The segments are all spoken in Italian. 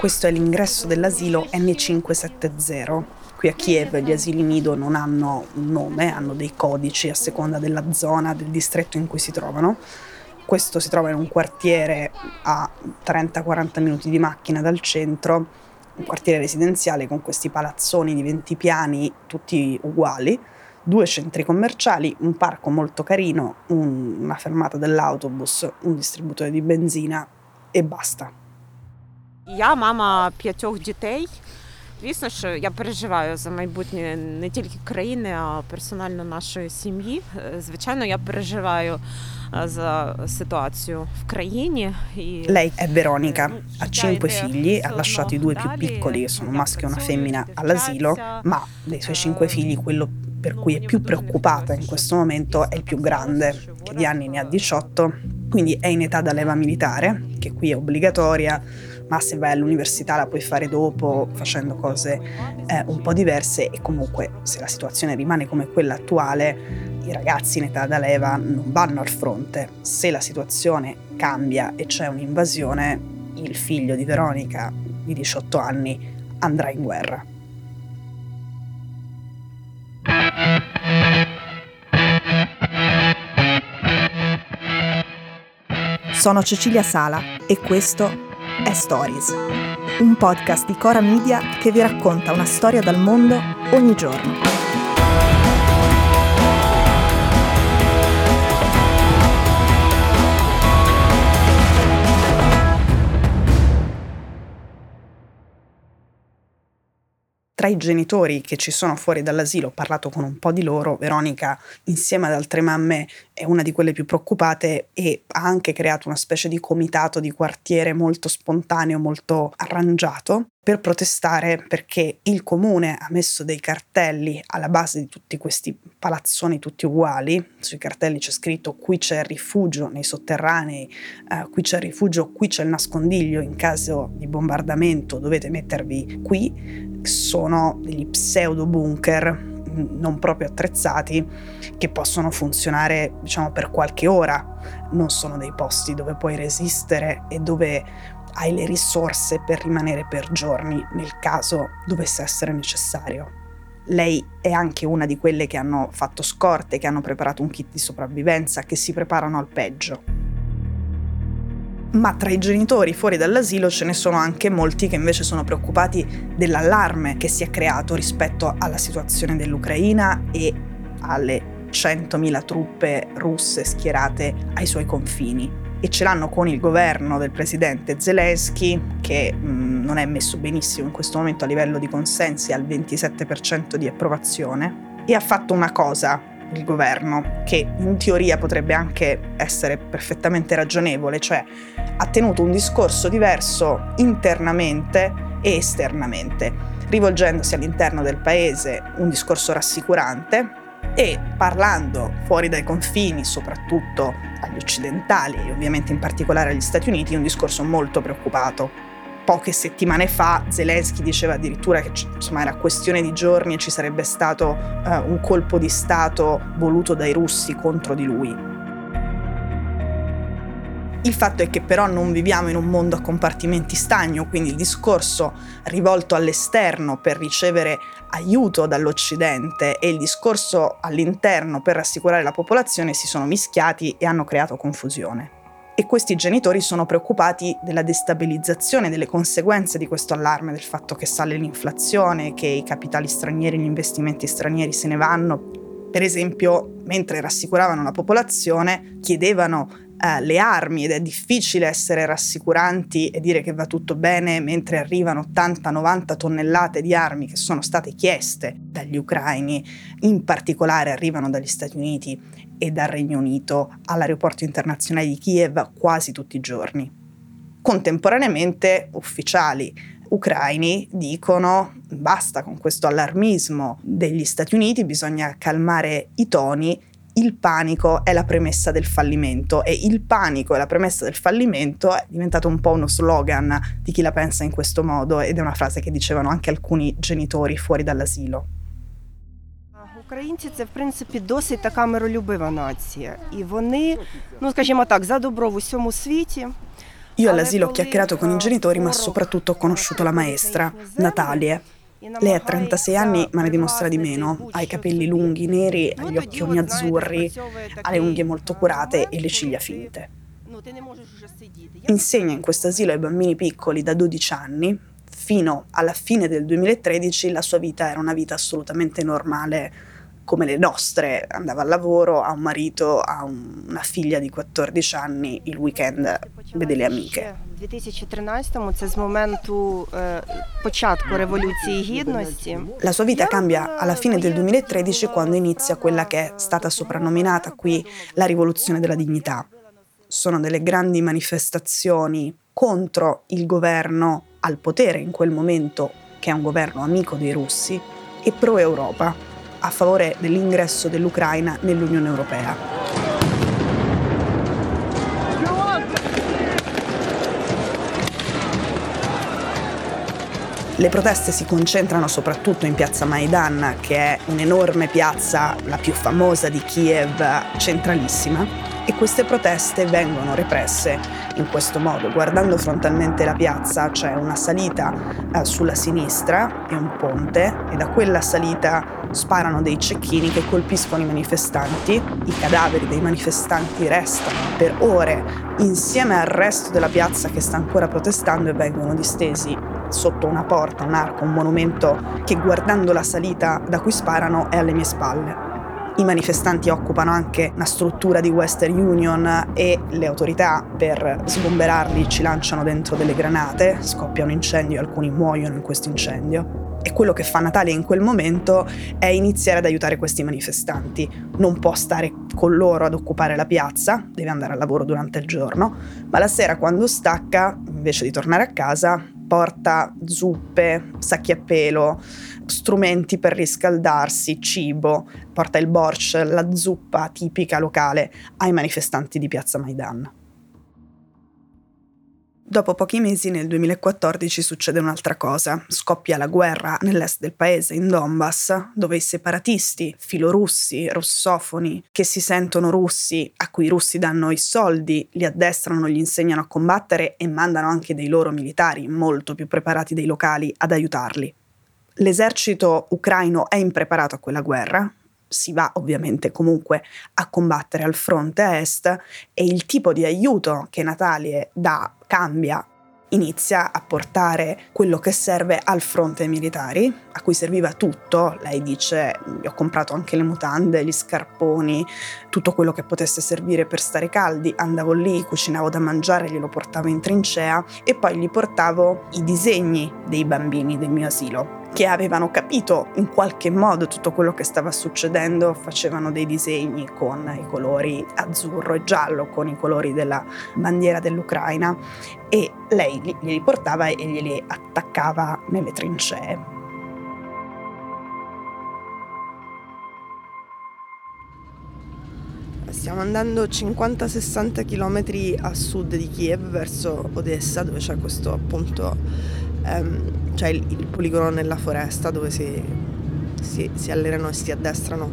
Questo è l'ingresso dell'asilo N570. Qui a Kiev gli asili nido non hanno un nome, hanno dei codici a seconda della zona, del distretto in cui si trovano. Questo si trova in un quartiere a 30-40 minuti di macchina dal centro, un quartiere residenziale con questi palazzoni di 20 piani tutti uguali, due centri commerciali, un parco molto carino, un- una fermata dell'autobus, un distributore di benzina e basta. Я мама п'ятьох дітей. Звісно, що я переживаю за майбутнє не тільки країни, а персонально нашої сім'ї. Е, Звичайно, я переживаю е, за ситуацію в країні. І Lei è Veronica, ha cinque figli, ha lasciato i due più piccoli, che sono un maschio e una femmina, all'asilo, ma dei suoi cinque figli quello per cui è più preoccupata in questo momento è il più grande, che di anni ne ha 18, quindi è in età da leva militare, che qui è obbligatoria, ma se vai all'università la puoi fare dopo facendo cose eh, un po' diverse e comunque se la situazione rimane come quella attuale i ragazzi in età da leva non vanno al fronte. Se la situazione cambia e c'è un'invasione, il figlio di Veronica di 18 anni andrà in guerra. Sono Cecilia Sala e questo è Stories, un podcast di Cora Media che vi racconta una storia dal mondo ogni giorno. Tra i genitori che ci sono fuori dall'asilo, ho parlato con un po' di loro, Veronica insieme ad altre mamme è una di quelle più preoccupate e ha anche creato una specie di comitato di quartiere molto spontaneo, molto arrangiato per protestare perché il comune ha messo dei cartelli alla base di tutti questi palazzoni tutti uguali. Sui cartelli c'è scritto qui c'è rifugio nei sotterranei, eh, qui c'è rifugio, qui c'è il nascondiglio in caso di bombardamento, dovete mettervi qui. Sono degli pseudo bunker non proprio attrezzati che possono funzionare diciamo per qualche ora, non sono dei posti dove puoi resistere e dove hai le risorse per rimanere per giorni nel caso dovesse essere necessario. Lei è anche una di quelle che hanno fatto scorte, che hanno preparato un kit di sopravvivenza, che si preparano al peggio. Ma tra i genitori fuori dall'asilo ce ne sono anche molti che invece sono preoccupati dell'allarme che si è creato rispetto alla situazione dell'Ucraina e alle 100.000 truppe russe schierate ai suoi confini. E ce l'hanno con il governo del presidente Zelensky, che mh, non è messo benissimo in questo momento a livello di consensi, al 27% di approvazione, e ha fatto una cosa il governo, che in teoria potrebbe anche essere perfettamente ragionevole, cioè ha tenuto un discorso diverso internamente e esternamente, rivolgendosi all'interno del paese un discorso rassicurante, e parlando fuori dai confini, soprattutto agli occidentali e ovviamente in particolare agli Stati Uniti, un discorso molto preoccupato. Poche settimane fa Zelensky diceva addirittura che insomma, era questione di giorni e ci sarebbe stato eh, un colpo di Stato voluto dai russi contro di lui. Il fatto è che però non viviamo in un mondo a compartimenti stagno, quindi il discorso rivolto all'esterno per ricevere aiuto dall'Occidente e il discorso all'interno per rassicurare la popolazione si sono mischiati e hanno creato confusione. E questi genitori sono preoccupati della destabilizzazione, delle conseguenze di questo allarme, del fatto che sale l'inflazione, che i capitali stranieri, gli investimenti stranieri se ne vanno. Per esempio, mentre rassicuravano la popolazione, chiedevano eh, le armi ed è difficile essere rassicuranti e dire che va tutto bene mentre arrivano 80-90 tonnellate di armi che sono state chieste dagli ucraini, in particolare arrivano dagli Stati Uniti e dal Regno Unito all'aeroporto internazionale di Kiev quasi tutti i giorni. Contemporaneamente ufficiali ucraini dicono basta con questo allarmismo degli Stati Uniti, bisogna calmare i toni il panico è la premessa del fallimento e il panico è la premessa del fallimento è diventato un po' uno slogan di chi la pensa in questo modo ed è una frase che dicevano anche alcuni genitori fuori dall'asilo. Українці це в принципі досить така миролюбива нація, і вони, ну скажімо так, за добро в усьому світі. Io all'asilo ho chiacchierato con i genitori, ma soprattutto ho conosciuto la maestra, Natalie. lei ha 36 anni ma ne dimostra di meno, ha i capelli lunghi, neri, ha gli occhioni azzurri, ha le unghie molto curate e le ciglia finte. Insegna in questo asilo ai bambini piccoli da 12 anni, fino alla fine del 2013 la sua vita era una vita assolutamente normale, come le nostre. Andava al lavoro, ha un marito, ha un- una figlia di 14 anni, il weekend vede le amiche. У 2013-му це з моменту е, початку Революції Гідності. La sua vita cambia alla fine del 2013 quando inizia quella che è stata soprannominata qui la rivoluzione della dignità. Sono delle grandi manifestazioni contro il governo al potere in quel momento, che è un governo amico dei russi, e pro-Europa, a favore dell'ingresso dell'Ucraina nell'Unione Europea. Le proteste si concentrano soprattutto in piazza Maidan, che è un'enorme piazza, la più famosa di Kiev, centralissima, e queste proteste vengono represse in questo modo. Guardando frontalmente la piazza c'è una salita eh, sulla sinistra e un ponte e da quella salita sparano dei cecchini che colpiscono i manifestanti. I cadaveri dei manifestanti restano per ore insieme al resto della piazza che sta ancora protestando e vengono distesi sotto una porta, un arco, un monumento che guardando la salita da cui sparano è alle mie spalle. I manifestanti occupano anche una struttura di Western Union e le autorità per sgomberarli ci lanciano dentro delle granate, scoppia un incendio e alcuni muoiono in questo incendio. E quello che fa Natalia in quel momento è iniziare ad aiutare questi manifestanti. Non può stare con loro ad occupare la piazza, deve andare al lavoro durante il giorno, ma la sera quando stacca, invece di tornare a casa, porta zuppe, sacchi a pelo, strumenti per riscaldarsi, cibo, porta il borsch, la zuppa tipica locale ai manifestanti di Piazza Maidan. Dopo pochi mesi, nel 2014, succede un'altra cosa. Scoppia la guerra nell'est del paese, in Donbass, dove i separatisti, filorussi, russofoni, che si sentono russi, a cui i russi danno i soldi, li addestrano, gli insegnano a combattere e mandano anche dei loro militari, molto più preparati dei locali, ad aiutarli. L'esercito ucraino è impreparato a quella guerra, si va ovviamente comunque a combattere al fronte est e il tipo di aiuto che Natalie dà cambia. Inizia a portare quello che serve al fronte militari, a cui serviva tutto. Lei dice: Gli ho comprato anche le mutande, gli scarponi, tutto quello che potesse servire per stare caldi. Andavo lì, cucinavo da mangiare, glielo portavo in trincea e poi gli portavo i disegni dei bambini del mio asilo che avevano capito in qualche modo tutto quello che stava succedendo, facevano dei disegni con i colori azzurro e giallo, con i colori della bandiera dell'Ucraina e lei glieli portava e glieli attaccava nelle trincee. Stiamo andando 50-60 km a sud di Kiev verso Odessa dove c'è questo appunto ehm, c'è il, il, poligono nella foresta dove si, si, si allenano e si addestrano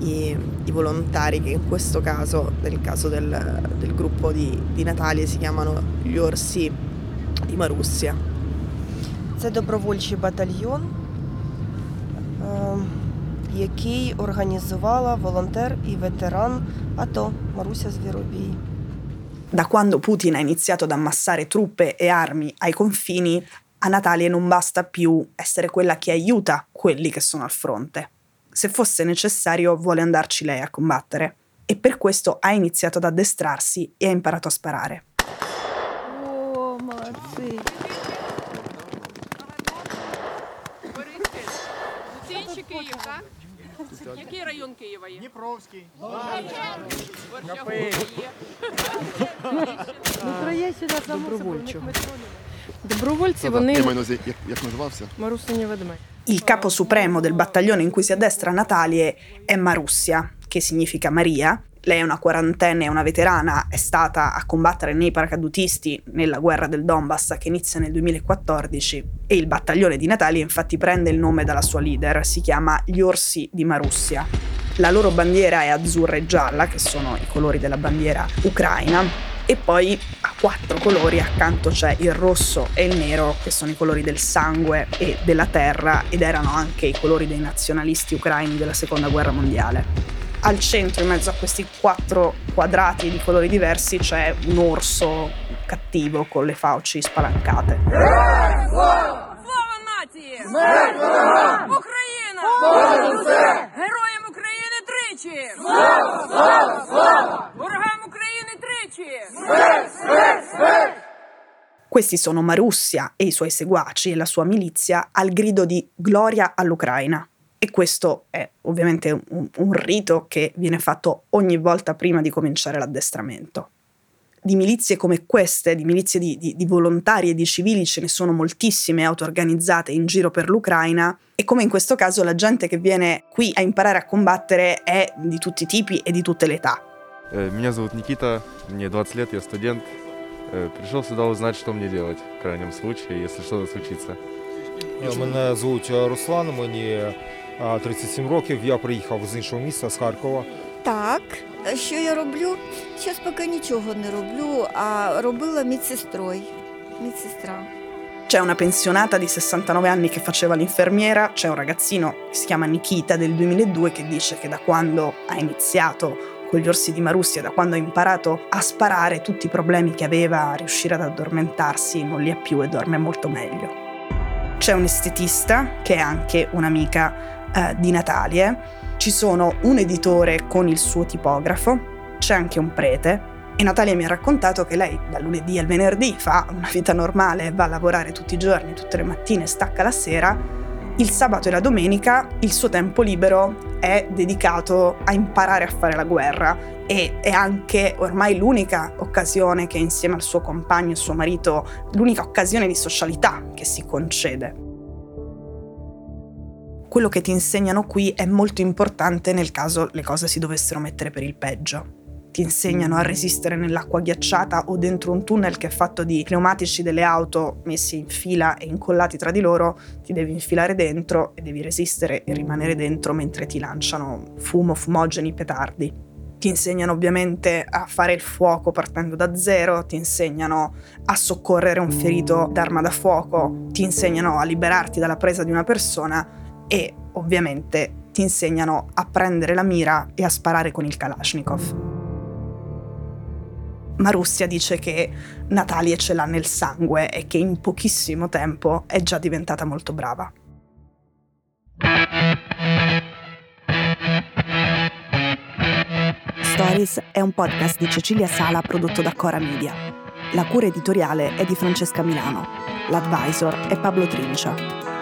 i, i, volontari che in questo caso, nel caso del, del gruppo di, di Natalie, si chiamano gli Orsi di Marussia. Це добровольчий батальйон, е, який організувала волонтер і ветеран АТО Маруся Звіробій. Da quando Putin ha iniziato ad ammassare truppe e armi ai confini, a Natalia non basta più essere quella che aiuta quelli che sono al fronte. Se fosse necessario vuole andarci lei a combattere e per questo ha iniziato ad addestrarsi e ha imparato a sparare. О, молодці. Зустрічі Київ, так? Який район Києва є? Дніпровський. Добровольчого. Добровольці Це вони я маю на увазі, як, як називався? Марусині ведмедь. Il capo supremo del battaglione in cui si addestra Natalie è Marussia, che significa Maria. Lei è una quarantenne, è una veterana, è stata a combattere nei paracadutisti nella guerra del Donbass che inizia nel 2014 e il battaglione di Natalia infatti prende il nome dalla sua leader, si chiama Gli Orsi di Marussia. La loro bandiera è azzurra e gialla, che sono i colori della bandiera ucraina, e poi a quattro colori accanto c'è il rosso e il nero che sono i colori del sangue e della terra ed erano anche i colori dei nazionalisti ucraini della seconda guerra mondiale. Al centro, in mezzo a questi quattro quadrati di colori diversi, c'è un orso cattivo con le fauci spalancate. Questi sono Marussia e i suoi seguaci e la sua milizia al grido di gloria all'Ucraina. E questo è ovviamente un, un rito che viene fatto ogni volta prima di cominciare l'addestramento. Di milizie come queste, di milizie di, di, di volontari e di civili, ce ne sono moltissime auto-organizzate in giro per l'Ucraina e come in questo caso la gente che viene qui a imparare a combattere è di tutti i tipi e di tutte le età. Э, Меня зовут Никита, мне 20 лет, я студент. Э, Пришел сюда узнать, что мне делать в крайнем случае, если что-то случится. Е, Мене звуть е, Руслан, мені е, 37 років. Я приїхав з іншого міста, з Харкова. Так, що я роблю? Зараз поки нічого не роблю, а робила медсестрою. Медсестра. C'è una pensionata di 69 anni che faceva l'infermiera, c'è un ragazzino che si chiama Nikita del 2002 che dice che da quando ha iniziato con gli orsi di Marussia, da quando ha imparato a sparare tutti i problemi che aveva a riuscire ad addormentarsi, non li ha più e dorme molto meglio. C'è un estetista che è anche un'amica eh, di Natalie, ci sono un editore con il suo tipografo, c'è anche un prete e Natalia mi ha raccontato che lei dal lunedì al venerdì fa una vita normale, va a lavorare tutti i giorni, tutte le mattine, stacca la sera. Il sabato e la domenica il suo tempo libero è dedicato a imparare a fare la guerra e è anche ormai l'unica occasione che insieme al suo compagno e suo marito, l'unica occasione di socialità che si concede. Quello che ti insegnano qui è molto importante nel caso le cose si dovessero mettere per il peggio ti insegnano a resistere nell'acqua ghiacciata o dentro un tunnel che è fatto di pneumatici delle auto messi in fila e incollati tra di loro, ti devi infilare dentro e devi resistere e rimanere dentro mentre ti lanciano fumo, fumogeni, petardi. Ti insegnano ovviamente a fare il fuoco partendo da zero, ti insegnano a soccorrere un ferito d'arma da fuoco, ti insegnano a liberarti dalla presa di una persona e ovviamente ti insegnano a prendere la mira e a sparare con il Kalashnikov. Marussia dice che Natalia ce l'ha nel sangue e che in pochissimo tempo è già diventata molto brava. Stories è un podcast di Cecilia Sala prodotto da Cora Media. La cura editoriale è di Francesca Milano. L'advisor è Pablo Trincia.